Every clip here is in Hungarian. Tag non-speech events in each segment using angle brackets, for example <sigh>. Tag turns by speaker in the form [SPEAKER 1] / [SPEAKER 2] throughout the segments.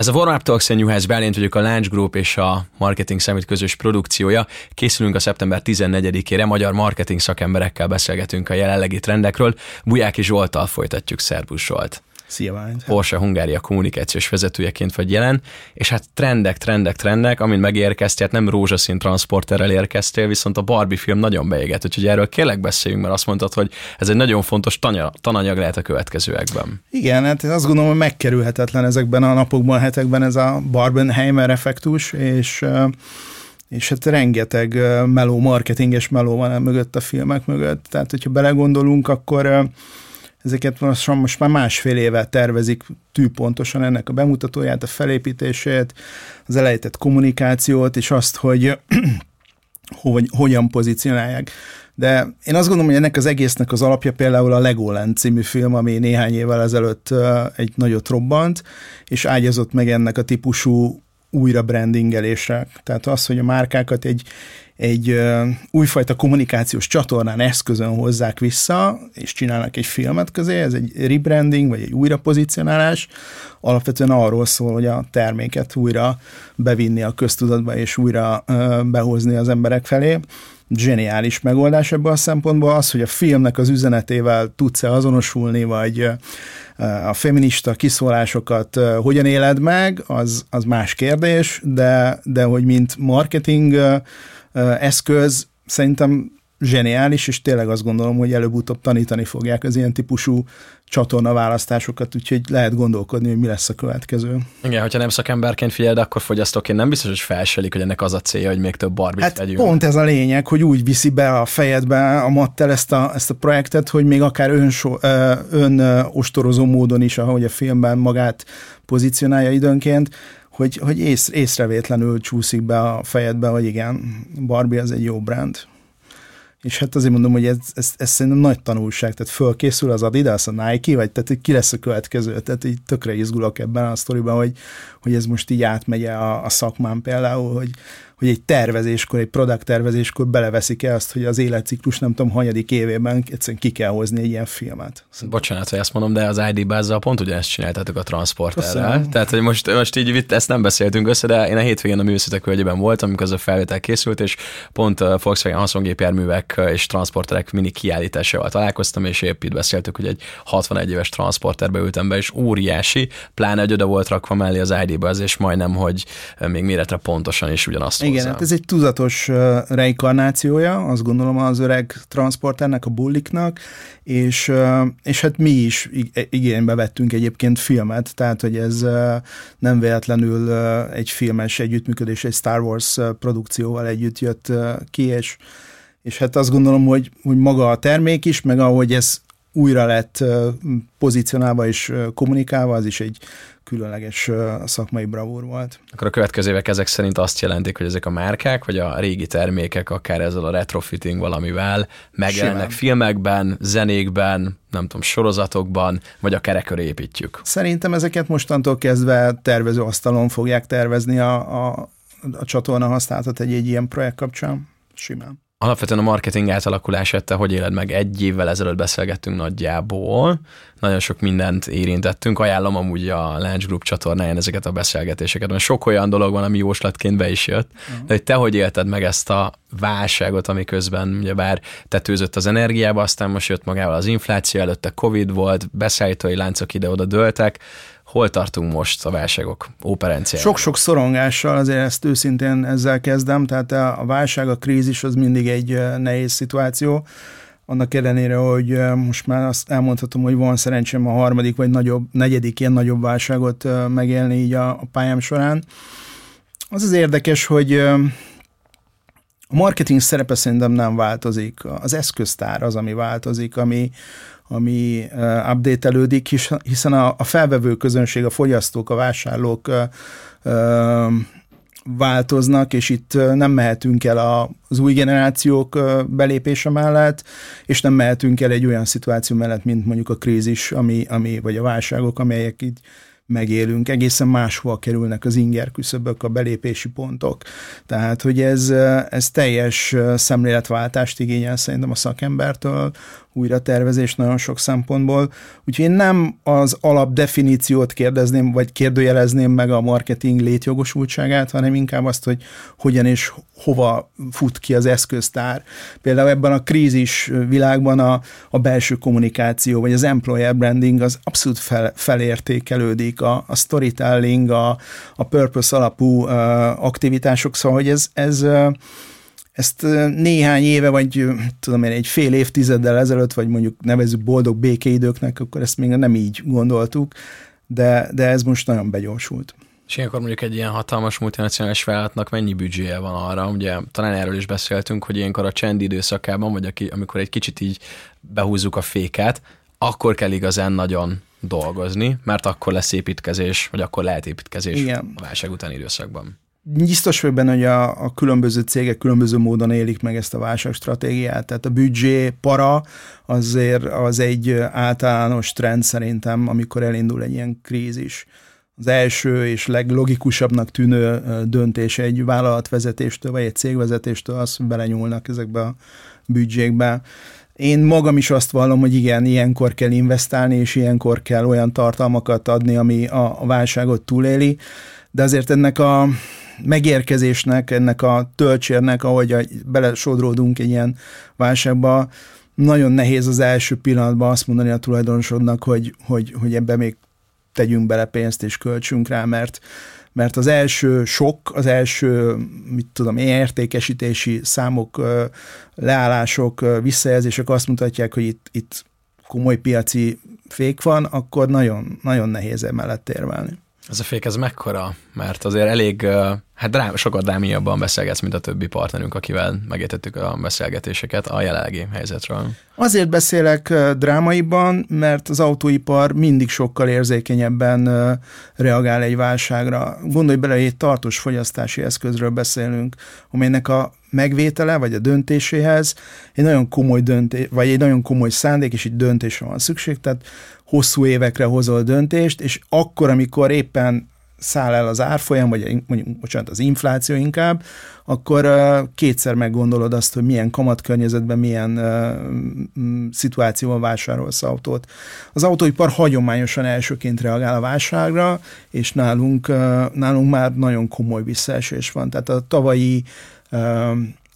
[SPEAKER 1] Ez a Warm Up Talks New House Berlin, vagyok a Lunch Group és a Marketing Summit közös produkciója. Készülünk a szeptember 14-ére, magyar marketing szakemberekkel beszélgetünk a jelenlegi trendekről. Bujáki Zsoltal folytatjuk, Szerbus Zsolt.
[SPEAKER 2] Szia, Bálint.
[SPEAKER 1] Porsche Hungária kommunikációs vezetőjeként vagy jelen, és hát trendek, trendek, trendek, amint megérkeztél, hát nem rózsaszín transporterrel érkeztél, viszont a Barbie film nagyon beégett, úgyhogy erről kérlek beszéljünk, mert azt mondtad, hogy ez egy nagyon fontos tanya, tananyag lehet a következőekben.
[SPEAKER 2] Igen, hát én azt gondolom, hogy megkerülhetetlen ezekben a napokban, hetekben ez a Barbenheimer effektus, és és hát rengeteg meló, marketinges meló van mögött a filmek mögött. Tehát, hogyha belegondolunk, akkor ezeket most, most már másfél éve tervezik tűpontosan ennek a bemutatóját, a felépítését, az elejtett kommunikációt, és azt, hogy <clears throat> hogy, hogyan pozícionálják. De én azt gondolom, hogy ennek az egésznek az alapja például a Legoland című film, ami néhány évvel ezelőtt egy nagyot robbant, és ágyazott meg ennek a típusú újra brandingelésre. Tehát az, hogy a márkákat egy, egy ö, újfajta kommunikációs csatornán, eszközön hozzák vissza, és csinálnak egy filmet közé, ez egy rebranding, vagy egy újrapozicionálás, alapvetően arról szól, hogy a terméket újra bevinni a köztudatba, és újra behozni az emberek felé. Zseniális megoldás ebből a szempontból. Az, hogy a filmnek az üzenetével tudsz-e azonosulni, vagy a feminista kiszólásokat hogyan éled meg, az, az más kérdés, de, de hogy mint marketing eszköz, szerintem zseniális, és tényleg azt gondolom, hogy előbb-utóbb tanítani fogják az ilyen típusú csatorna választásokat, úgyhogy lehet gondolkodni, hogy mi lesz a következő.
[SPEAKER 1] Igen, hogyha nem szakemberként figyeled, akkor fogyasztóként nem biztos, hogy felselik, hogy ennek az a célja, hogy még több barbit
[SPEAKER 2] hát
[SPEAKER 1] tegyünk.
[SPEAKER 2] pont ez a lényeg, hogy úgy viszi be a fejedbe a Mattel ezt a, ezt a projektet, hogy még akár ön, ön ostorozó módon is, ahogy a filmben magát pozícionálja időnként, hogy, hogy ész, észrevétlenül csúszik be a fejedbe, hogy igen, Barbie az egy jó brand. És hát azért mondom, hogy ez, ez, ez szerintem nagy tanulság, tehát fölkészül az Adidas, a Nike, vagy tehát ki lesz a következő, tehát így tökre izgulok ebben a sztoriban, hogy, hogy ez most így átmegy a, a szakmán például, hogy, hogy egy tervezéskor, egy product tervezéskor beleveszik el azt, hogy az életciklus nem tudom, hanyadik évében egyszerűen ki kell hozni egy ilyen filmet.
[SPEAKER 1] Szóval... Bocsánat, hogy ezt mondom, de az ID bázzal pont ugyanezt csináltatok a transporterrel. Tehát, hogy most, most így ezt nem beszéltünk össze, de én a hétvégén a művészetek völgyében voltam, amikor az a felvétel készült, és pont a Volkswagen haszongépjárművek és transporterek mini kiállításával találkoztam, és épp itt beszéltük, hogy egy 61 éves transporterbe ültem be, és óriási, pláne, hogy oda volt rakva mellé az ID-be, az, és majdnem, hogy még méretre pontosan is ugyanazt
[SPEAKER 2] igen, hát ez egy tudatos reinkarnációja, azt gondolom az öreg transporternek, a bulliknak, és, és hát mi is igénybe vettünk egyébként filmet, tehát hogy ez nem véletlenül egy filmes együttműködés, egy Star Wars produkcióval együtt jött ki, és, és hát azt gondolom, hogy, hogy maga a termék is, meg ahogy ez újra lett pozícionálva és kommunikálva, az is egy különleges szakmai bravúr volt.
[SPEAKER 1] Akkor a következő évek ezek szerint azt jelentik, hogy ezek a márkák, vagy a régi termékek, akár ezzel a retrofitting valamivel megjelennek Simán. filmekben, zenékben, nem tudom, sorozatokban, vagy a kerekör építjük.
[SPEAKER 2] Szerintem ezeket mostantól kezdve tervezőasztalon fogják tervezni a, a, a csatorna használatot egy, egy ilyen projekt kapcsán. Simán.
[SPEAKER 1] Alapvetően a marketing átalakulását te hogy éled meg? Egy évvel ezelőtt beszélgettünk nagyjából, nagyon sok mindent érintettünk, ajánlom amúgy a Lunch Group csatornáján ezeket a beszélgetéseket, mert sok olyan dolog van, ami jóslatként be is jött, uh-huh. de hogy te hogy élted meg ezt a válságot, ami közben ugyebár tetőzött az energiába, aztán most jött magával az infláció, előtte Covid volt, beszállítói láncok ide-oda dőltek, Hol tartunk most a válságok operenciájában?
[SPEAKER 2] Sok-sok szorongással, azért ezt őszintén ezzel kezdem, tehát a válság, a krízis az mindig egy nehéz szituáció. Annak ellenére, hogy most már azt elmondhatom, hogy van szerencsém a harmadik vagy nagyobb, negyedik ilyen nagyobb válságot megélni így a, a pályám során. Az az érdekes, hogy a marketing szerepe szerintem nem változik. Az eszköztár az, ami változik, ami, ami update-elődik, hiszen a, a felvevő közönség, a fogyasztók, a vásárlók változnak, és itt nem mehetünk el az új generációk belépése mellett, és nem mehetünk el egy olyan szituáció mellett, mint mondjuk a krízis, ami, ami, vagy a válságok, amelyek így megélünk, egészen máshol kerülnek az inger küszöbök, a belépési pontok. Tehát, hogy ez, ez teljes szemléletváltást igényel szerintem a szakembertől, újra tervezés nagyon sok szempontból. Úgyhogy én nem az alapdefiníciót kérdezném, vagy kérdőjelezném meg a marketing létjogosultságát, hanem inkább azt, hogy hogyan és hova fut ki az eszköztár. Például ebben a krízis világban a, a belső kommunikáció, vagy az employer branding az abszolút fel, felértékelődik, a, a storytelling, a, a purpose alapú uh, aktivitások, szóval hogy ez, ez uh, ezt néhány éve, vagy tudom én, egy fél évtizeddel ezelőtt, vagy mondjuk nevezük boldog békeidőknek, akkor ezt még nem így gondoltuk, de, de ez most nagyon begyorsult.
[SPEAKER 1] És ilyenkor mondjuk egy ilyen hatalmas multinacionális vállalatnak mennyi büdzséje van arra, ugye talán erről is beszéltünk, hogy ilyenkor a csend időszakában, vagy aki, amikor egy kicsit így behúzzuk a féket, akkor kell igazán nagyon dolgozni, mert akkor lesz építkezés, vagy akkor lehet építkezés Igen. a válság utáni időszakban.
[SPEAKER 2] Biztos vagy benne, hogy a, a különböző cégek különböző módon élik meg ezt a válságstratégiát. Tehát a büdzsé para azért az egy általános trend szerintem, amikor elindul egy ilyen krízis. Az első és leglogikusabbnak tűnő döntés egy vállalatvezetéstől, vagy egy cégvezetéstől az, hogy belenyúlnak ezekbe a büdzsékbe. Én magam is azt vallom, hogy igen, ilyenkor kell investálni, és ilyenkor kell olyan tartalmakat adni, ami a, a válságot túléli, de azért ennek a megérkezésnek, ennek a töltsérnek, ahogy belesodródunk egy ilyen válságba, nagyon nehéz az első pillanatban azt mondani a tulajdonosodnak, hogy, hogy, hogy ebbe még tegyünk bele pénzt és költsünk rá, mert, mert az első sok, az első, mit tudom, értékesítési számok, leállások, visszajelzések azt mutatják, hogy itt, itt komoly piaci fék van, akkor nagyon, nagyon nehéz emellett érvelni.
[SPEAKER 1] Ez a fék, ez mekkora? Mert azért elég, hát drám, sokat drámiabban beszélgetsz, mint a többi partnerünk, akivel megértettük a beszélgetéseket a jelenlegi helyzetről.
[SPEAKER 2] Azért beszélek drámaiban, mert az autóipar mindig sokkal érzékenyebben reagál egy válságra. Gondolj bele, hogy egy tartós fogyasztási eszközről beszélünk, amelynek a megvétele, vagy a döntéséhez egy nagyon komoly döntés, vagy egy nagyon komoly szándék és egy döntésre van szükség, tehát hosszú évekre hozol döntést, és akkor, amikor éppen száll el az árfolyam, vagy mondjuk, bocsánat, az infláció inkább, akkor uh, kétszer meggondolod azt, hogy milyen kamatkörnyezetben, milyen szituációban vásárolsz autót. Az autóipar hagyományosan elsőként reagál a válságra, és nálunk, nálunk már nagyon komoly visszaesés van. Tehát a tavalyi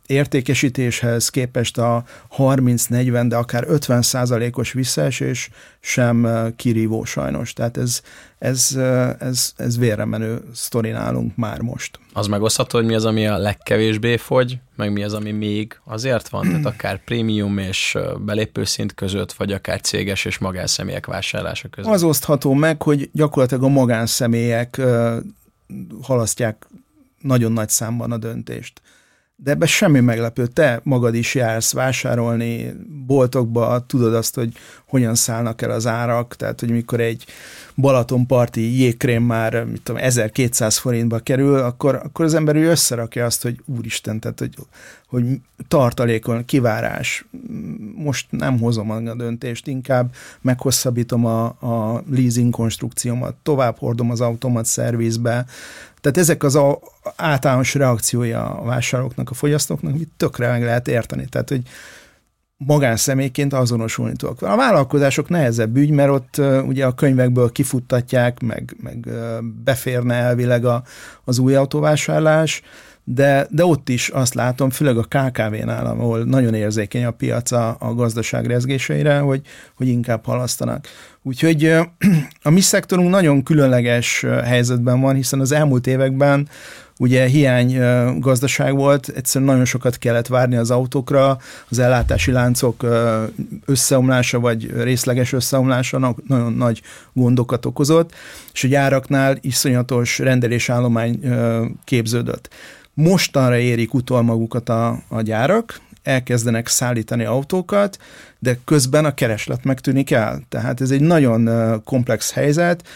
[SPEAKER 2] értékesítéshez képest a 30-40, de akár 50 százalékos visszaesés sem kirívó sajnos. Tehát ez, ez, ez, ez vérre menő sztori nálunk már most.
[SPEAKER 1] Az megosztható, hogy mi az, ami a legkevésbé fogy, meg mi az, ami még azért van, tehát akár prémium és belépőszint között, vagy akár céges és magánszemélyek vásárlása között.
[SPEAKER 2] Az osztható meg, hogy gyakorlatilag a magánszemélyek halasztják nagyon nagy számban a döntést de ebben semmi meglepő. Te magad is jársz vásárolni boltokba, tudod azt, hogy hogyan szállnak el az árak, tehát hogy mikor egy Balatonparti jégkrém már mit tudom, 1200 forintba kerül, akkor, akkor az ember ő összerakja azt, hogy úristen, tehát hogy, hogy tartalékon, kivárás, most nem hozom a döntést, inkább meghosszabbítom a, a leasing konstrukciómat, tovább hordom az automat szervizbe, tehát ezek az a általános reakciója a vásárlóknak, a fogyasztóknak, amit tökre meg lehet érteni. Tehát, hogy magánszemélyként azonosulni tudok. A vállalkozások nehezebb ügy, mert ott uh, ugye a könyvekből kifuttatják, meg, meg uh, beférne elvileg a, az új autóvásárlás, de, de ott is azt látom, főleg a KKV-nál, ahol nagyon érzékeny a piac a, a gazdaság rezgéseire, hogy, hogy inkább halasztanak. Úgyhogy <clears throat> a mi szektorunk nagyon különleges helyzetben van, hiszen az elmúlt években ugye hiány gazdaság volt, egyszerűen nagyon sokat kellett várni az autókra, az ellátási láncok összeomlása vagy részleges összeomlása nagyon nagy gondokat okozott, és a gyáraknál iszonyatos rendelésállomány képződött. Mostanra érik utol magukat a, a gyárak, elkezdenek szállítani autókat, de közben a kereslet megtűnik el. Tehát ez egy nagyon komplex helyzet.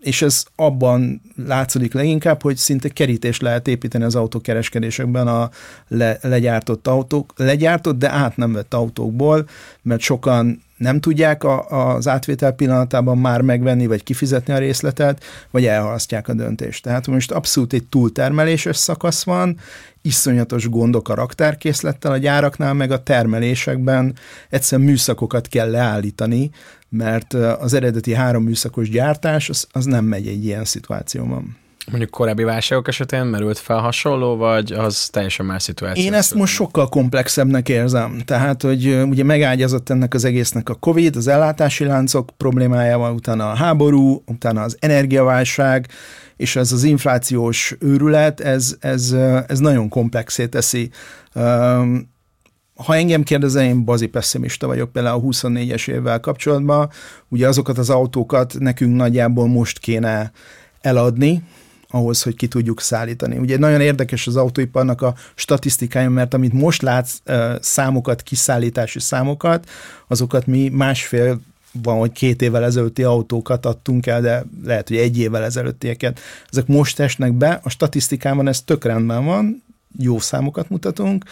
[SPEAKER 2] és ez abban látszik leginkább, hogy szinte kerítést lehet építeni az autókereskedésekben a le, legyártott autók, legyártott, de át nem vett autókból, mert sokan nem tudják a, az átvétel pillanatában már megvenni, vagy kifizetni a részletet, vagy elhalasztják a döntést. Tehát most abszolút egy túltermeléses szakasz van, iszonyatos gondok a raktárkészlettel a gyáraknál, meg a termelésekben egyszerűen műszakokat kell leállítani, mert az eredeti három műszakos gyártás az, az nem megy egy ilyen szituációban.
[SPEAKER 1] Mondjuk korábbi válságok esetén merült fel hasonló, vagy az teljesen más szituáció?
[SPEAKER 2] Én ezt most sokkal komplexebbnek érzem. Tehát, hogy ugye megágyazott ennek az egésznek a Covid, az ellátási láncok problémájával, utána a háború, utána az energiaválság, és ez az inflációs őrület, ez, ez, ez nagyon komplexé teszi. Ha engem kérdezel, én bazi pessimista vagyok például a 24-es évvel kapcsolatban. Ugye azokat az autókat nekünk nagyjából most kéne eladni, ahhoz, hogy ki tudjuk szállítani. Ugye nagyon érdekes az autóiparnak a statisztikája, mert amit most látsz számokat, kiszállítási számokat, azokat mi másfél van, hogy két évvel ezelőtti autókat adtunk el, de lehet, hogy egy évvel ezelőttieket. Ezek most esnek be, a statisztikában ez tök rendben van, jó számokat mutatunk,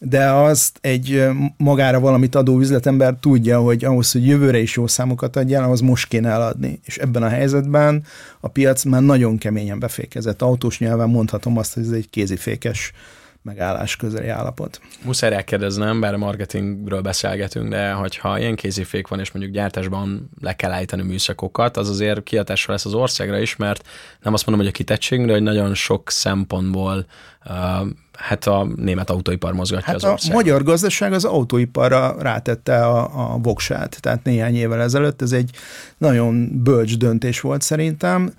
[SPEAKER 2] de azt egy magára valamit adó üzletember tudja, hogy ahhoz, hogy jövőre is jó számokat adjál, ahhoz most kéne eladni. És ebben a helyzetben a piac már nagyon keményen befékezett. Autós nyelven mondhatom azt, hogy ez egy kézifékes megállás közeli állapot.
[SPEAKER 1] Muszáj rákérdeznem, bár marketingről beszélgetünk, de hogyha ilyen kézifék van, és mondjuk gyártásban le kell állítani műszakokat, az azért kiatással lesz az országra is, mert nem azt mondom, hogy a kitettség, de hogy nagyon sok szempontból uh, hát a német autóipar mozgatja
[SPEAKER 2] hát
[SPEAKER 1] az
[SPEAKER 2] ország. A magyar gazdaság az autóiparra rátette a, a voksát, tehát néhány évvel ezelőtt ez egy nagyon bölcs döntés volt szerintem,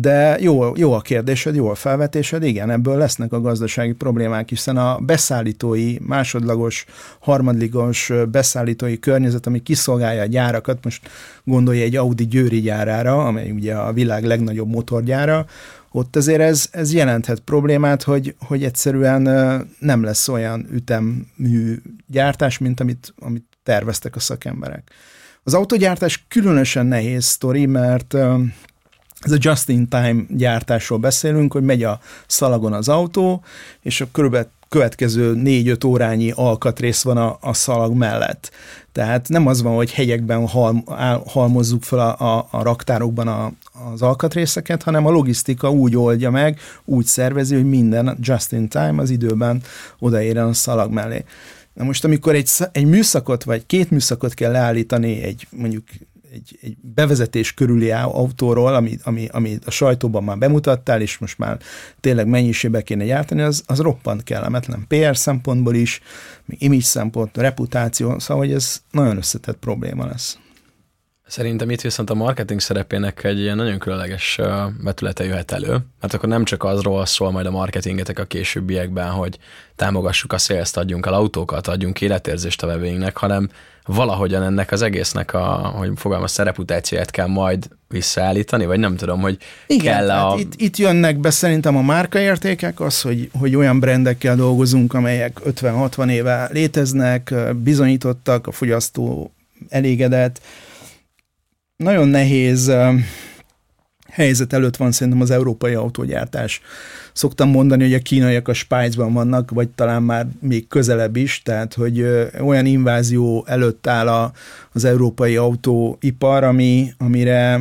[SPEAKER 2] de jó, jó a kérdésed, jó a felvetésed, igen, ebből lesznek a gazdasági problémák, hiszen a beszállítói, másodlagos, harmadikos beszállítói környezet, ami kiszolgálja a gyárakat, most gondolja egy Audi Győri gyárára, amely ugye a világ legnagyobb motorgyára, ott azért ez, ez jelenthet problémát, hogy, hogy egyszerűen nem lesz olyan ütemű gyártás, mint amit, amit terveztek a szakemberek. Az autogyártás különösen nehéz sztori, mert ez a just-in-time gyártásról beszélünk, hogy megy a szalagon az autó, és a körülbelül következő négy-öt órányi alkatrész van a, a szalag mellett. Tehát nem az van, hogy hegyekben hal, halmozzuk fel a, a, a raktárokban a, az alkatrészeket, hanem a logisztika úgy oldja meg, úgy szervezi, hogy minden just in time az időben odaérjen a szalag mellé. Na most, amikor egy, egy műszakot vagy két műszakot kell leállítani egy mondjuk egy, egy bevezetés körüli autóról, ami, ami, ami a sajtóban már bemutattál, és most már tényleg mennyiségbe kéne gyártani, az, az roppant kellemetlen. PR szempontból is, még image szempont, reputáció, szóval hogy ez nagyon összetett probléma lesz.
[SPEAKER 1] Szerintem itt viszont a marketing szerepének egy ilyen nagyon különleges vetülete jöhet elő, mert akkor nem csak azról szól majd a marketingetek a későbbiekben, hogy támogassuk a szélzt, adjunk el autókat, adjunk életérzést a vevőinknek, hanem valahogyan ennek az egésznek a, hogy fogalmaz, reputációját kell majd visszaállítani, vagy nem tudom, hogy
[SPEAKER 2] Igen,
[SPEAKER 1] kell
[SPEAKER 2] a... itt, itt jönnek be szerintem a márkaértékek, az, hogy, hogy olyan brendekkel dolgozunk, amelyek 50-60 éve léteznek, bizonyítottak, a fogyasztó elégedett, nagyon nehéz helyzet előtt van szerintem az európai autógyártás. Szoktam mondani, hogy a kínaiak a Spájcban vannak, vagy talán már még közelebb is, tehát hogy olyan invázió előtt áll a, az európai autóipar, ami, amire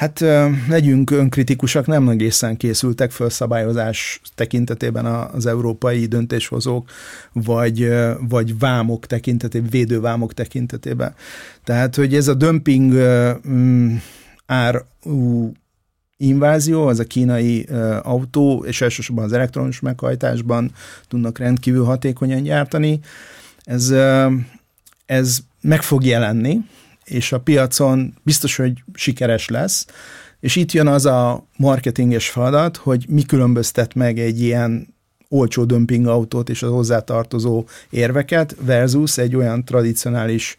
[SPEAKER 2] Hát legyünk önkritikusak, nem egészen készültek föl szabályozás tekintetében az európai döntéshozók, vagy, vagy vámok tekintetében, védővámok tekintetében. Tehát, hogy ez a dömping mm, ár invázió, az a kínai autó, és elsősorban az elektronos meghajtásban tudnak rendkívül hatékonyan gyártani. Ez, ez meg fog jelenni, és a piacon biztos, hogy sikeres lesz, és itt jön az a marketinges feladat, hogy mi különböztet meg egy ilyen olcsó dömping autót és az hozzátartozó érveket versus egy olyan tradicionális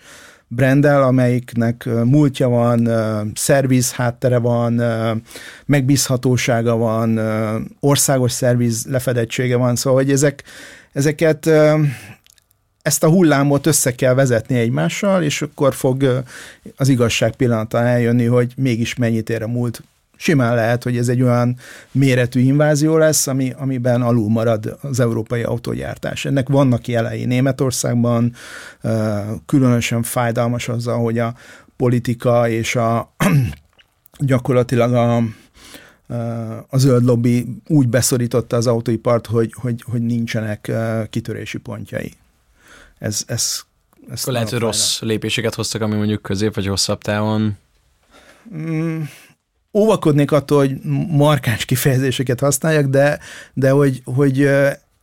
[SPEAKER 2] brendel, amelyiknek múltja van, szerviz háttere van, megbízhatósága van, országos szerviz lefedettsége van, szóval hogy ezek, ezeket ezt a hullámot össze kell vezetni egymással, és akkor fog az igazság pillanata eljönni, hogy mégis mennyit ér a múlt. Simán lehet, hogy ez egy olyan méretű invázió lesz, ami, amiben alul marad az európai autógyártás. Ennek vannak jelei Németországban, különösen fájdalmas azzal, hogy a politika és a <clears throat> gyakorlatilag a, a zöld lobby úgy beszorította az autóipart, hogy, hogy, hogy nincsenek kitörési pontjai. Ez, ez,
[SPEAKER 1] ez lehet, hogy rossz lépéseket hoztak, ami mondjuk közép vagy hosszabb távon.
[SPEAKER 2] Mm, óvakodnék attól, hogy markáns kifejezéseket használjak, de, de hogy, hogy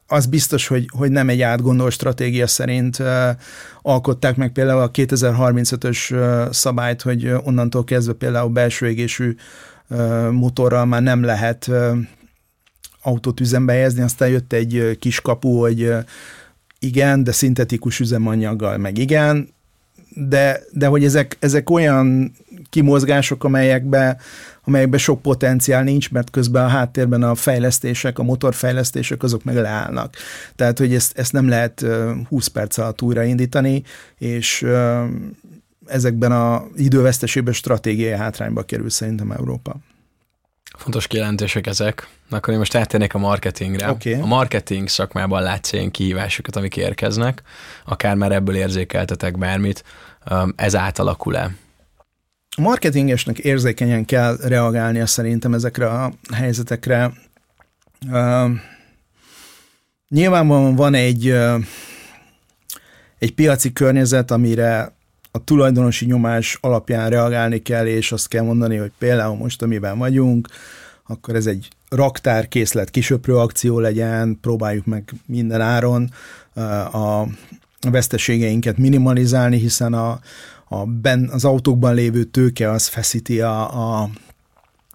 [SPEAKER 2] az biztos, hogy, hogy nem egy átgondolt stratégia szerint alkották meg például a 2035-ös uh, szabályt, hogy onnantól kezdve például belső égésű motorral már nem lehet autót üzembe helyezni, aztán jött egy kis kapu, hogy igen, de szintetikus üzemanyaggal meg igen, de, de hogy ezek, ezek olyan kimozgások, amelyekbe, amelyekbe sok potenciál nincs, mert közben a háttérben a fejlesztések, a motorfejlesztések, azok meg leállnak. Tehát, hogy ezt, ezt nem lehet 20 perc alatt újraindítani, és ezekben a idővesztesében stratégiai hátrányba kerül szerintem Európa.
[SPEAKER 1] Fontos kijelentések ezek. Akkor én most áttérnék a marketingre.
[SPEAKER 2] Okay.
[SPEAKER 1] A marketing szakmában látsz ilyen kihívásokat, amik érkeznek, akár már ebből érzékeltetek bármit. Ez átalakul-e?
[SPEAKER 2] A marketingesnek érzékenyen kell reagálnia szerintem ezekre a helyzetekre. Uh, nyilvánvalóan van egy, uh, egy piaci környezet, amire a tulajdonosi nyomás alapján reagálni kell, és azt kell mondani, hogy például most, amiben vagyunk, akkor ez egy raktárkészlet kisöprő akció legyen, próbáljuk meg minden áron a veszteségeinket minimalizálni, hiszen a, a ben, az autókban lévő tőke az feszíti a, a,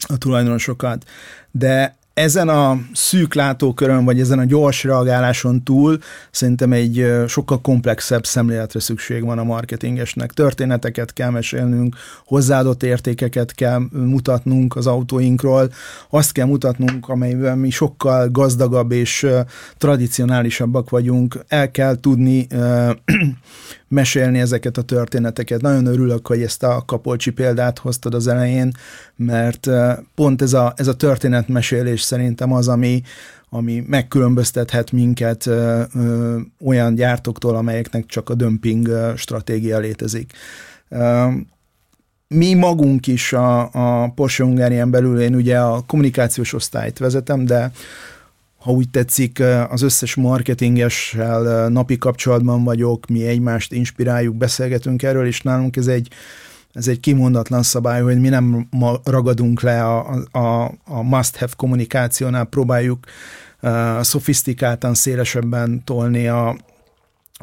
[SPEAKER 2] a tulajdonosokat. De ezen a szűk látókörön, vagy ezen a gyors reagáláson túl szerintem egy sokkal komplexebb szemléletre szükség van a marketingesnek. Történeteket kell mesélnünk, hozzáadott értékeket kell mutatnunk az autóinkról, azt kell mutatnunk, amelyben mi sokkal gazdagabb és tradicionálisabbak vagyunk. El kell tudni mesélni ezeket a történeteket. Nagyon örülök, hogy ezt a Kapolcsi példát hoztad az elején, mert pont ez a, ez a történetmesélés szerintem az, ami, ami megkülönböztethet minket ö, ö, olyan gyártóktól, amelyeknek csak a dömping stratégia létezik. Ö, mi magunk is a, a Porsche Hungarian belül, én ugye a kommunikációs osztályt vezetem, de ha úgy tetszik, az összes marketingessel napi kapcsolatban vagyok, mi egymást inspiráljuk, beszélgetünk erről, és nálunk ez egy, ez egy kimondatlan szabály, hogy mi nem ragadunk le a, a, a must-have kommunikációnál, próbáljuk uh, szofisztikáltan, szélesebben tolni a,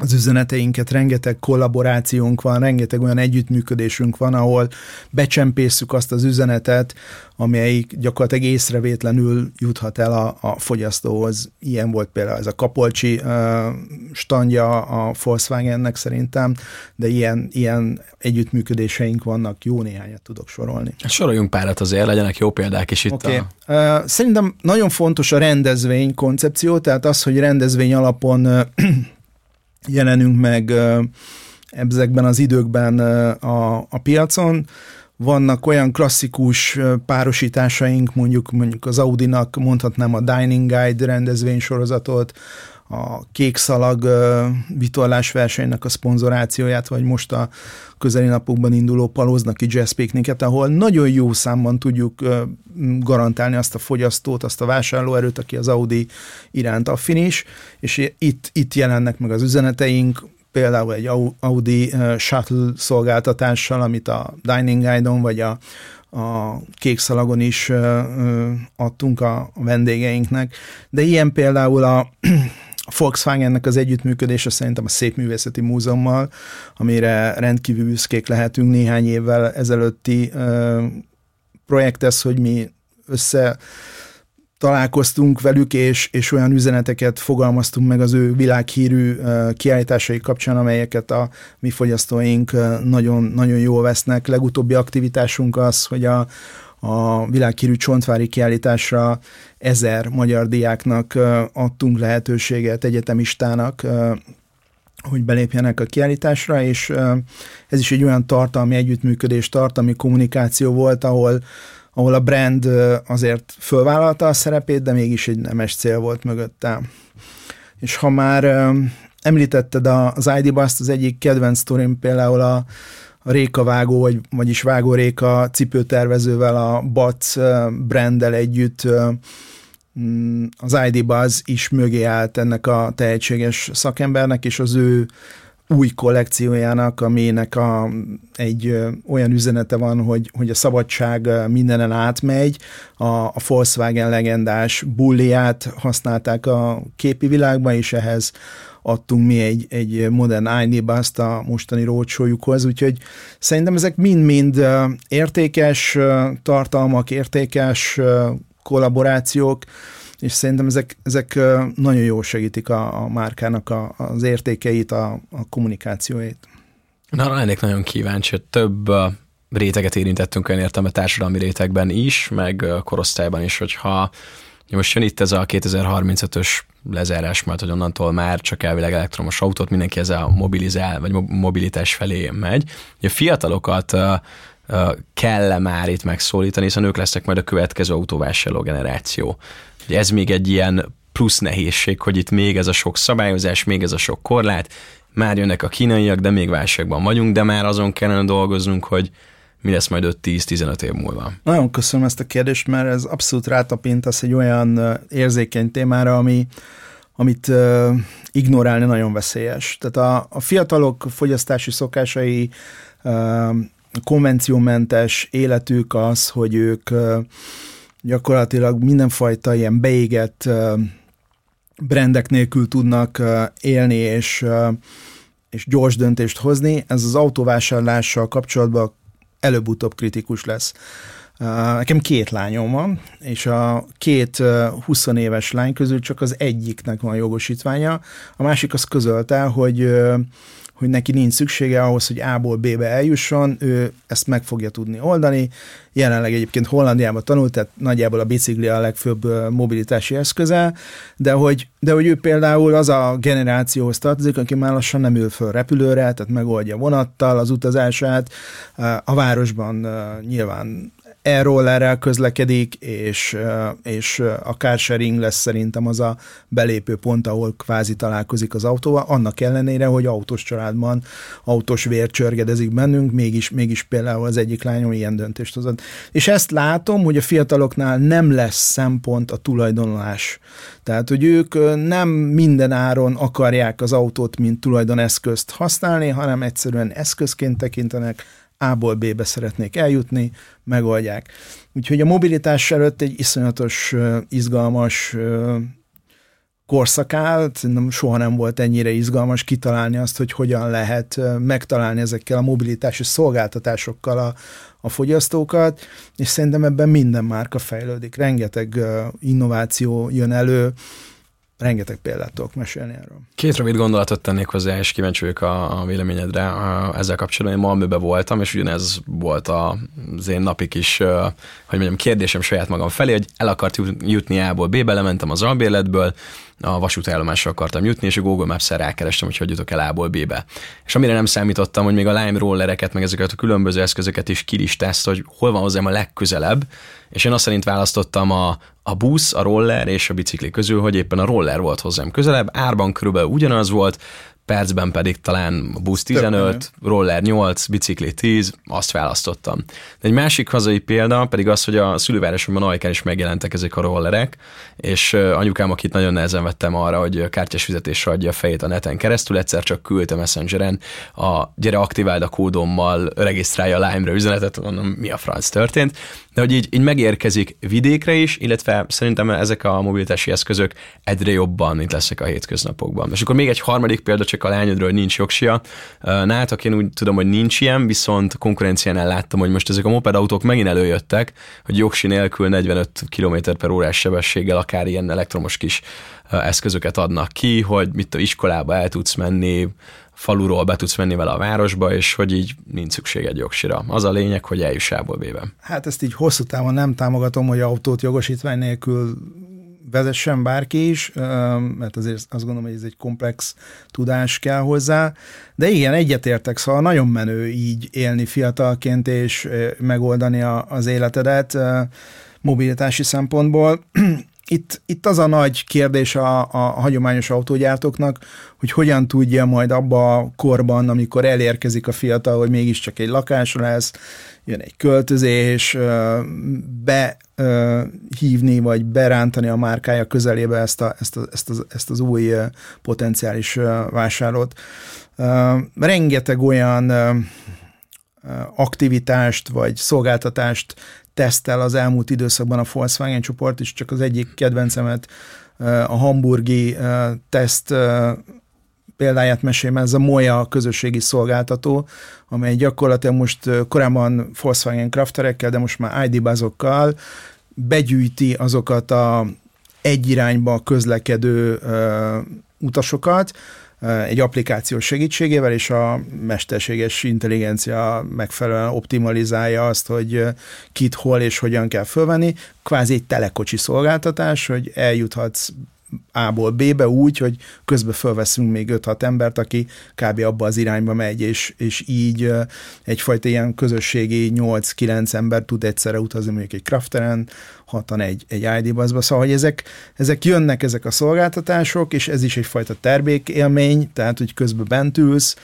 [SPEAKER 2] az üzeneteinket, rengeteg kollaborációnk van, rengeteg olyan együttműködésünk van, ahol becsempészük azt az üzenetet, amelyik gyakorlatilag észrevétlenül juthat el a, a fogyasztóhoz. Ilyen volt például ez a Kapolcsi uh, standja a Volkswagennek szerintem, de ilyen, ilyen együttműködéseink vannak, jó néhányat tudok sorolni.
[SPEAKER 1] Soroljunk párat azért, legyenek jó példák is itt.
[SPEAKER 2] Okay. A... Uh, szerintem nagyon fontos a rendezvény koncepció, tehát az, hogy rendezvény alapon uh, jelenünk meg ezekben az időkben a, a piacon. Vannak olyan klasszikus párosításaink, mondjuk mondjuk az Audinak mondhatnám a Dining Guide rendezvénysorozatot, a kék szalag vitorlásversenynek a szponzorációját, vagy most a közeli napokban induló Palóznaki Jazz Picnicet, ahol nagyon jó számban tudjuk garantálni azt a fogyasztót, azt a vásárlóerőt, aki az Audi iránt affinis, és itt, itt jelennek meg az üzeneteink, például egy Audi shuttle szolgáltatással, amit a Dining Guide-on vagy a, a kék szalagon is adtunk a vendégeinknek, de ilyen például a a Volkswagennek az együttműködése szerintem a Szép Művészeti Múzeummal, amire rendkívül büszkék lehetünk néhány évvel ezelőtti uh, projekt ez, hogy mi össze találkoztunk velük, és, és olyan üzeneteket fogalmaztunk meg az ő világhírű kiállításai kapcsán, amelyeket a mi fogyasztóink nagyon, nagyon jól vesznek. Legutóbbi aktivitásunk az, hogy a, a világhírű csontvári kiállításra ezer magyar diáknak adtunk lehetőséget, egyetemistának, hogy belépjenek a kiállításra, és ez is egy olyan tartalmi együttműködés, tartalmi kommunikáció volt, ahol, ahol a brand azért fölvállalta a szerepét, de mégis egy nemes cél volt mögötte. És ha már említetted az ID Bust, az egyik kedvenc sztorim például a, Réka Vágó, vagy, vagyis Vágó Réka cipőtervezővel, a Bac branddel együtt mm, az ID Buzz is mögé állt ennek a tehetséges szakembernek, és az ő új kollekciójának, aminek a, egy ö, olyan üzenete van, hogy, hogy a szabadság mindenen átmegy, a, a Volkswagen legendás bulliát használták a képi világban, és ehhez adtunk mi egy, egy modern ID Bust a mostani rócsójukhoz, úgyhogy szerintem ezek mind-mind értékes tartalmak, értékes kollaborációk, és szerintem ezek, ezek nagyon jól segítik a, a márkának a, az értékeit, a, a kommunikációit.
[SPEAKER 1] Na, arra lennék nagyon kíváncsi, hogy több réteget érintettünk olyan értelme társadalmi rétegben is, meg korosztályban is, hogyha most jön itt ez a 2035-ös lezárás, mert hogy onnantól már csak elvileg elektromos autót, mindenki a mobilizál, vagy mobilitás felé megy. A fiatalokat kell már itt megszólítani, hiszen ők lesznek majd a következő autóvásárló generáció. Ugye ez még egy ilyen plusz nehézség, hogy itt még ez a sok szabályozás, még ez a sok korlát, már jönnek a kínaiak, de még válságban vagyunk, de már azon kellene dolgoznunk, hogy mi lesz majd 5-10-15 év múlva?
[SPEAKER 2] Nagyon köszönöm ezt a kérdést, mert ez abszolút rátapintasz egy olyan érzékeny témára, ami, amit uh, ignorálni nagyon veszélyes. Tehát a, a fiatalok fogyasztási szokásai, uh, konvenciómentes életük az, hogy ők uh, gyakorlatilag mindenfajta ilyen beégett uh, brendek nélkül tudnak uh, élni, és, uh, és gyors döntést hozni. Ez az autóvásárlással kapcsolatban előbb-utóbb kritikus lesz. Nekem két lányom van, és a két 20 éves lány közül csak az egyiknek van jogosítványa, a másik az közölte, hogy hogy neki nincs szüksége ahhoz, hogy A-ból B-be eljusson, ő ezt meg fogja tudni oldani. Jelenleg egyébként Hollandiában tanult, tehát nagyjából a bicikli a legfőbb mobilitási eszköze, de hogy, de hogy ő például az a generációhoz tartozik, aki már lassan nem ül föl repülőre, tehát megoldja vonattal az utazását. A városban nyilván e-rollerrel közlekedik, és, és a carsharing lesz szerintem az a belépő pont, ahol kvázi találkozik az autóval, annak ellenére, hogy autós családban autós vér csörgedezik bennünk, mégis, mégis például az egyik lányom ilyen döntést hozott. És ezt látom, hogy a fiataloknál nem lesz szempont a tulajdonlás. Tehát, hogy ők nem minden áron akarják az autót, mint tulajdoneszközt használni, hanem egyszerűen eszközként tekintenek, a-ból B-be szeretnék eljutni, megoldják. Úgyhogy a mobilitás előtt egy iszonyatos, izgalmas korszak állt, szerintem soha nem volt ennyire izgalmas kitalálni azt, hogy hogyan lehet megtalálni ezekkel a mobilitási szolgáltatásokkal a, a fogyasztókat, és szerintem ebben minden márka fejlődik. Rengeteg innováció jön elő, rengeteg példát tudok mesélni erről.
[SPEAKER 1] Két rövid gondolatot tennék hozzá, és kíváncsi vagyok a, a véleményedre a, ezzel kapcsolatban. Én Malmöbe voltam, és ugyanez volt a, az én napik is, hogy mondjam, kérdésem saját magam felé, hogy el akart jutni A-ból B-be, lementem az albérletből, a vasútállomásra akartam jutni, és a Google Maps-en rákerestem, hogy hogy jutok el A-ból B-be. És amire nem számítottam, hogy még a Lime rollereket, meg ezeket a különböző eszközöket is kilistázta, hogy hol van hozzám a legközelebb, és én azt szerint választottam a, a busz, a roller és a bicikli közül, hogy éppen a roller volt hozzám közelebb, árban körülbelül ugyanaz volt, percben pedig talán busz 15, roller 8, bicikli 10, azt választottam. De egy másik hazai példa pedig az, hogy a szülővárosomban Ajkán is megjelentek ezek a rollerek, és anyukám, akit nagyon nehezen vettem arra, hogy kártyás fizetésre adja a fejét a neten keresztül, egyszer csak küldte Messengeren a gyere aktiváld a kódommal, regisztrálja a Lime-ra üzenetet, mondom, mi a franc történt, de hogy így, így megérkezik vidékre is, illetve szerintem ezek a mobilitási eszközök egyre jobban itt lesznek a hétköznapokban. És akkor még egy harmadik példa, csak a lányodról nincs jogsia. Nátok én úgy tudom, hogy nincs ilyen, viszont konkurenciánál láttam, hogy most ezek a mopedautók megint előjöttek, hogy jogsi nélkül 45 km per órás sebességgel akár ilyen elektromos kis eszközöket adnak ki, hogy mit a iskolába el tudsz menni, faluról be tudsz menni vele a városba, és hogy így nincs szükség egy jogsira. Az a lényeg, hogy eljuss A-ból
[SPEAKER 2] Hát ezt így hosszú távon nem támogatom, hogy autót jogosítvány nélkül vezessen bárki is, mert azért azt gondolom, hogy ez egy komplex tudás kell hozzá, de igen, egyetértek, szóval nagyon menő így élni fiatalként és megoldani az életedet mobilitási szempontból. <clears throat> Itt, itt az a nagy kérdés a, a hagyományos autógyártóknak, hogy hogyan tudja majd abba a korban, amikor elérkezik a fiatal, hogy mégiscsak egy lakás lesz, jön egy költözés, behívni vagy berántani a márkája közelébe ezt, a, ezt, a, ezt, az, ezt az új potenciális vásárlót. Rengeteg olyan aktivitást vagy szolgáltatást tesztel az elmúlt időszakban a Volkswagen csoport, és csak az egyik kedvencemet a hamburgi teszt példáját mesélem, ez a Moja közösségi szolgáltató, amely gyakorlatilag most korábban Volkswagen crafterekkel, de most már ID bazokkal begyűjti azokat a egy irányba közlekedő utasokat, egy applikáció segítségével, és a mesterséges intelligencia megfelelően optimalizálja azt, hogy kit, hol és hogyan kell fölvenni. Kvázi egy telekocsi szolgáltatás, hogy eljuthatsz a-ból B-be úgy, hogy közben fölveszünk még 5-6 embert, aki kb. abba az irányba megy, és, és így egyfajta ilyen közösségi 8-9 ember tud egyszerre utazni mondjuk egy crafteren, hatan egy, egy ID buszba. Szóval, hogy ezek, ezek jönnek, ezek a szolgáltatások, és ez is egyfajta termékélmény, tehát, hogy közben bent ülsz,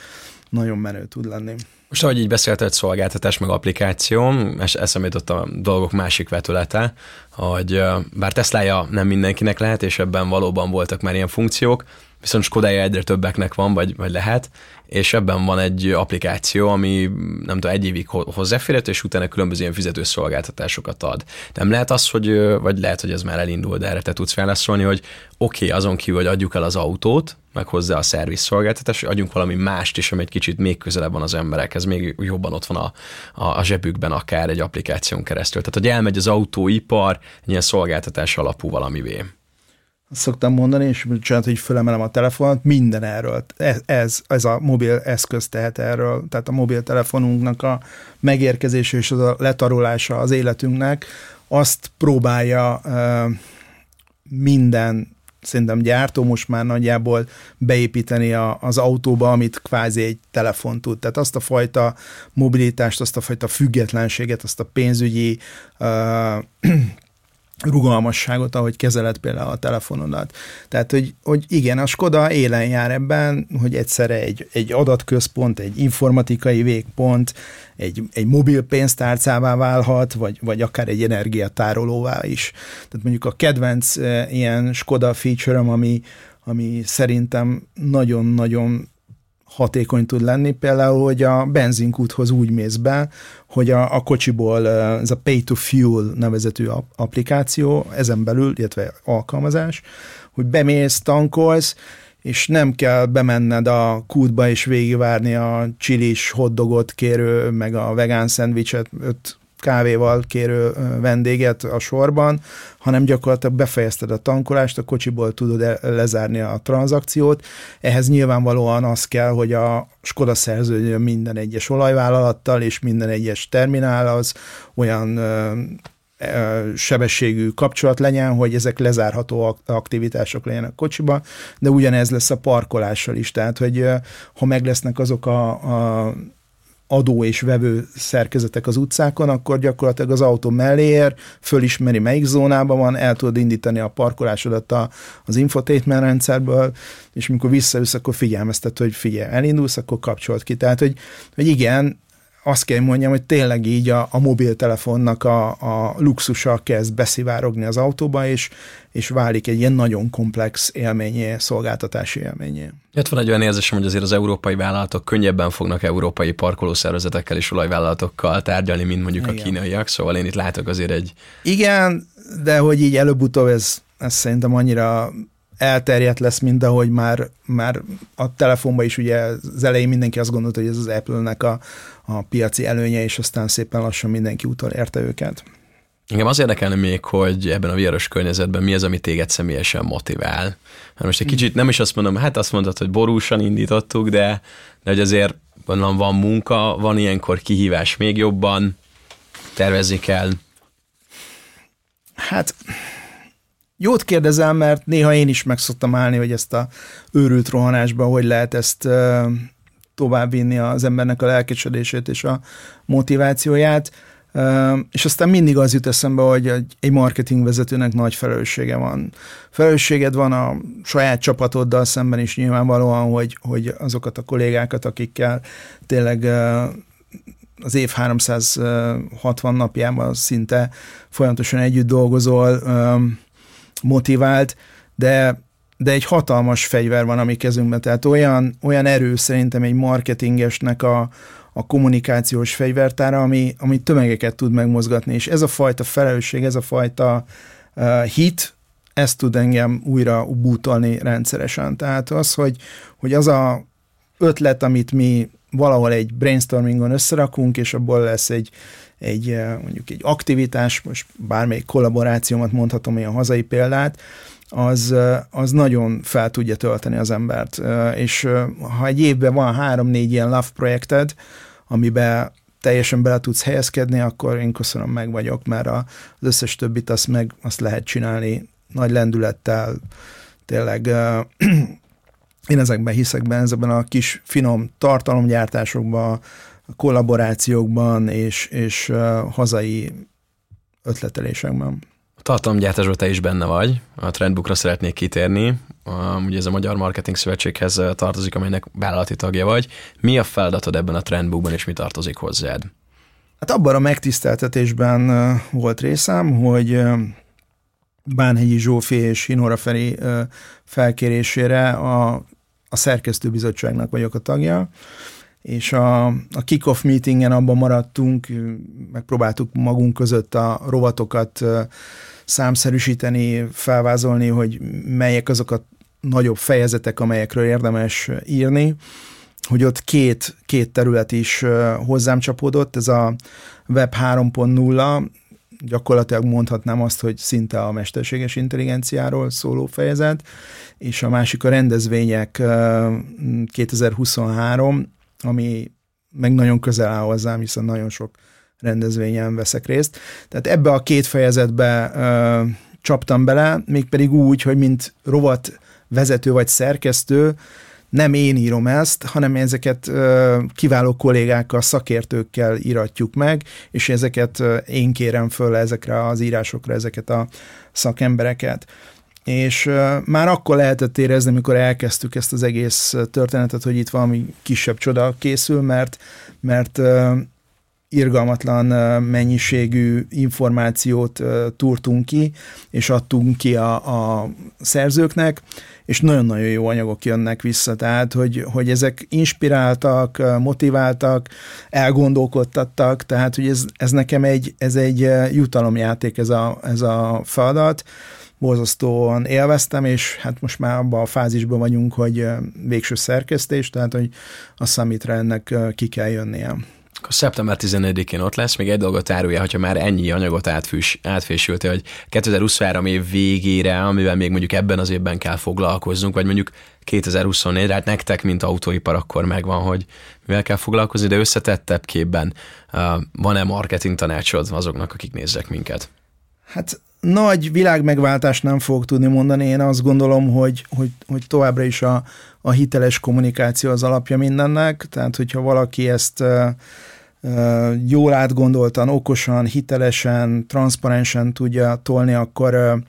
[SPEAKER 2] nagyon menő tud lenni.
[SPEAKER 1] Most, ahogy így beszélted, szolgáltatás meg applikáció, és eszembe jutott a dolgok másik vetülete, hogy bár Teslája nem mindenkinek lehet, és ebben valóban voltak már ilyen funkciók, viszont Skodája egyre többeknek van, vagy, vagy lehet, és ebben van egy applikáció, ami nem tudom, egy évig hozzáférhető, és utána különböző ilyen fizető szolgáltatásokat ad. Nem lehet az, hogy, vagy lehet, hogy ez már elindul, de erre te tudsz válaszolni, hogy oké, okay, azon kívül, hogy adjuk el az autót, meg hozzá a szerviz szolgáltatás, hogy adjunk valami mást is, ami egy kicsit még közelebb van az emberekhez, még jobban ott van a, a, a zsebükben akár egy applikáción keresztül. Tehát, hogy elmegy az autóipar egy ilyen szolgáltatás alapú valamivé.
[SPEAKER 2] Azt szoktam mondani, és csinált, hogy fölemelem a telefonot, minden erről. Ez, ez, a mobil eszköz tehet erről. Tehát a mobiltelefonunknak a megérkezése és a letarolása az életünknek, azt próbálja minden szerintem gyártó most már nagyjából beépíteni a, az autóba, amit kvázi egy telefon tud. Tehát azt a fajta mobilitást, azt a fajta függetlenséget, azt a pénzügyi uh, rugalmasságot, ahogy kezeled például a telefonodat. Tehát, hogy, hogy igen, a Skoda élen jár ebben, hogy egyszerre egy, egy adatközpont, egy informatikai végpont, egy, egy mobil pénztárcává válhat, vagy, vagy akár egy energiatárolóvá is. Tehát mondjuk a kedvenc e, ilyen Skoda feature ami, ami szerintem nagyon-nagyon hatékony tud lenni, például, hogy a benzinkúthoz úgy mész be, hogy a, a kocsiból ez a Pay to Fuel nevezetű applikáció, ezen belül, illetve alkalmazás, hogy bemész, tankolsz, és nem kell bemenned a kútba és végigvárni a csilis hotdogot kérő, meg a vegán szendvicset öt kávéval kérő vendéget a sorban, hanem gyakorlatilag befejezted a tankolást, a kocsiból tudod lezárni a tranzakciót. Ehhez nyilvánvalóan az kell, hogy a Skoda szerződjön minden egyes olajvállalattal, és minden egyes terminál az olyan sebességű kapcsolat legyen, hogy ezek lezárható aktivitások legyenek a kocsiba, de ugyanez lesz a parkolással is, tehát hogy ha meg lesznek azok a, a adó és vevő szerkezetek az utcákon, akkor gyakorlatilag az autó mellé ér, fölismeri melyik zónában van, el tudod indítani a parkolásodat a, az infotainment rendszerből, és mikor visszajössz, akkor figyelmeztet, hogy figyelj, elindulsz, akkor kapcsolt ki. Tehát, hogy, hogy igen, azt kell mondjam, hogy tényleg így a, a mobiltelefonnak a, a luxusa kezd beszivárogni az autóba, és, és válik egy ilyen nagyon komplex élményé, szolgáltatási élményé.
[SPEAKER 1] Itt van egy olyan érzésem, hogy azért az európai vállalatok könnyebben fognak európai parkolószervezetekkel és olajvállalatokkal tárgyalni, mint mondjuk Igen. a kínaiak, szóval én itt látok azért egy...
[SPEAKER 2] Igen, de hogy így előbb-utóbb ez, ez szerintem annyira elterjedt lesz, mint ahogy már, már a telefonban is ugye az elején mindenki azt gondolta, hogy ez az Apple-nek a, a piaci előnye, és aztán szépen lassan mindenki utol érte őket.
[SPEAKER 1] Engem az érdekelne még, hogy ebben a vírus környezetben mi az, ami téged személyesen motivál. Mert most egy kicsit nem is azt mondom, hát azt mondtad, hogy borúsan indítottuk, de, de hogy azért van, van munka, van ilyenkor kihívás még jobban, tervezni kell.
[SPEAKER 2] Hát Jót kérdezel, mert néha én is meg szoktam állni, hogy ezt a őrült rohanásba, hogy lehet ezt továbbvinni az embernek a lelkesedését és a motivációját. És aztán mindig az jut eszembe, hogy egy marketingvezetőnek nagy felelőssége van. Felelősséged van a saját csapatoddal szemben is nyilvánvalóan, hogy, hogy azokat a kollégákat, akikkel tényleg az év 360 napjában szinte folyamatosan együtt dolgozol, motivált, de, de egy hatalmas fegyver van a mi kezünkben, tehát olyan, olyan erő szerintem egy marketingesnek a, a kommunikációs fegyvertára, ami, ami tömegeket tud megmozgatni, és ez a fajta felelősség, ez a fajta uh, hit, ezt tud engem újra bútolni rendszeresen. Tehát az, hogy, hogy az a ötlet, amit mi valahol egy brainstormingon összerakunk, és abból lesz egy, egy mondjuk egy aktivitás, most bármelyik kollaborációmat mondhatom, ilyen hazai példát, az, az nagyon fel tudja tölteni az embert. És ha egy évben van három-négy ilyen love projekted, amiben teljesen bele tudsz helyezkedni, akkor én köszönöm, meg vagyok, mert az összes többit azt meg azt lehet csinálni nagy lendülettel, tényleg <clears throat> én ezekben hiszek benne, ezekben a kis finom tartalomgyártásokban, kollaborációkban és, és hazai ötletelésekben.
[SPEAKER 1] A tartalomgyártásban te is benne vagy, a Trendbookra szeretnék kitérni. Ugye ez a Magyar Marketing Szövetséghez tartozik, amelynek vállalati tagja vagy. Mi a feladatod ebben a Trendbookban, és mi tartozik hozzád?
[SPEAKER 2] Hát abban a megtiszteltetésben volt részem, hogy Bánhegyi Zsófi és Hinora Feri felkérésére a, a szerkesztőbizottságnak vagyok a tagja, és a, a kick-off meetingen abban maradtunk, megpróbáltuk magunk között a rovatokat számszerűsíteni, felvázolni, hogy melyek azok a nagyobb fejezetek, amelyekről érdemes írni, hogy ott két, két terület is hozzám csapódott, ez a Web 3.0, gyakorlatilag mondhatnám azt, hogy szinte a mesterséges intelligenciáról szóló fejezet, és a másik a rendezvények 2023, ami meg nagyon közel áll hozzám, hiszen nagyon sok rendezvényen veszek részt. Tehát ebbe a két fejezetbe ö, csaptam bele, mégpedig úgy, hogy mint rovat vezető vagy szerkesztő, nem én írom ezt, hanem ezeket ö, kiváló kollégákkal, szakértőkkel íratjuk meg, és ezeket ö, én kérem föl ezekre az írásokra, ezeket a szakembereket és már akkor lehetett érezni, amikor elkezdtük ezt az egész történetet, hogy itt valami kisebb csoda készül, mert, mert irgalmatlan mennyiségű információt túrtunk ki, és adtunk ki a, a szerzőknek, és nagyon-nagyon jó anyagok jönnek vissza, tehát, hogy, hogy ezek inspiráltak, motiváltak, elgondolkodtattak, tehát, hogy ez, ez nekem egy, ez egy jutalomjáték ez a, ez a feladat, borzasztóan élveztem, és hát most már abban a fázisban vagyunk, hogy végső szerkesztés, tehát hogy a summitre ennek ki kell jönnie.
[SPEAKER 1] Akkor szeptember 14-én ott lesz, még egy dolgot árulja, hogyha már ennyi anyagot átfűs, átfésült, hogy 2023 év végére, amivel még mondjuk ebben az évben kell foglalkoznunk, vagy mondjuk 2024-re, hát nektek, mint autóipar akkor megvan, hogy mivel kell foglalkozni, de összetettebb képben uh, van-e marketing tanácsod azoknak, akik nézzek minket?
[SPEAKER 2] Hát nagy világmegváltást nem fog tudni mondani. Én azt gondolom, hogy, hogy, hogy továbbra is a, a hiteles kommunikáció az alapja mindennek. Tehát, hogyha valaki ezt jól átgondoltan, okosan, hitelesen, transzparensen tudja tolni, akkor,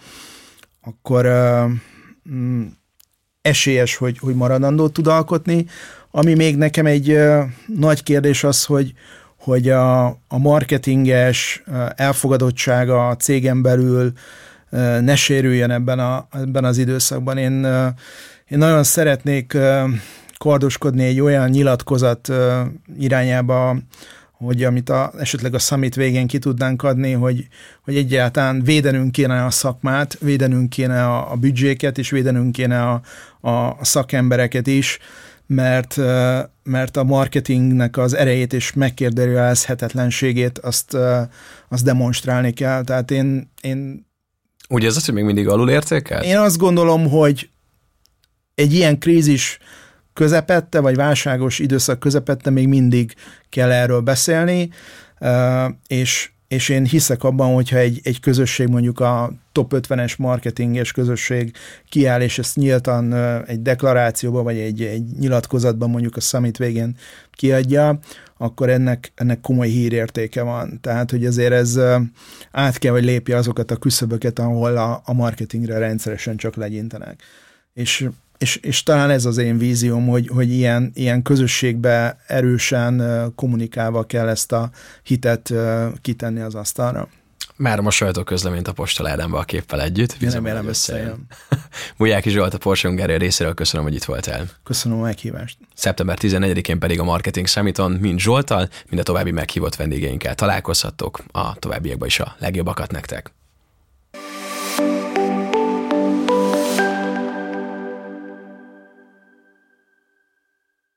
[SPEAKER 2] akkor mm, esélyes, hogy, hogy maradandót tud alkotni. Ami még nekem egy nagy kérdés az, hogy, hogy a, a marketinges elfogadottsága a cégen belül ne sérüljön ebben, a, ebben az időszakban. Én, én nagyon szeretnék kardoskodni egy olyan nyilatkozat irányába, hogy amit a, esetleg a summit végén ki tudnánk adni, hogy, hogy egyáltalán védenünk kéne a szakmát, védenünk kéne a, a büdzséket, és védenünk kéne a, a szakembereket is, mert, mert a marketingnek az erejét és megkérdőjelezhetetlenségét azt, azt demonstrálni kell. Tehát én, én
[SPEAKER 1] Úgy érzed, hogy még mindig alul értékel?
[SPEAKER 2] Én azt gondolom, hogy egy ilyen krízis közepette, vagy válságos időszak közepette még mindig kell erről beszélni, és és én hiszek abban, hogyha egy, egy közösség, mondjuk a top 50-es marketinges közösség kiáll, és ezt nyíltan egy deklarációban, vagy egy, egy nyilatkozatban mondjuk a summit végén kiadja, akkor ennek, ennek komoly hírértéke van. Tehát, hogy azért ez át kell, hogy lépje azokat a küszöböket, ahol a, a marketingre rendszeresen csak legyintenek. És és, és talán ez az én vízióm, hogy, hogy ilyen, ilyen közösségbe erősen kommunikálva kell ezt a hitet kitenni az asztalra.
[SPEAKER 1] Már most közleményt a postaládamba a képpel együtt.
[SPEAKER 2] Bízom, remélem összejön. <laughs>
[SPEAKER 1] Bujáki Zsolt a Porsche Hungária részéről köszönöm, hogy itt voltál.
[SPEAKER 2] Köszönöm a meghívást.
[SPEAKER 1] Szeptember 11-én pedig a Marketing Summiton mind Zsoltal, mind a további meghívott vendégeinkkel találkozhattok, a továbbiakban is a legjobbakat nektek.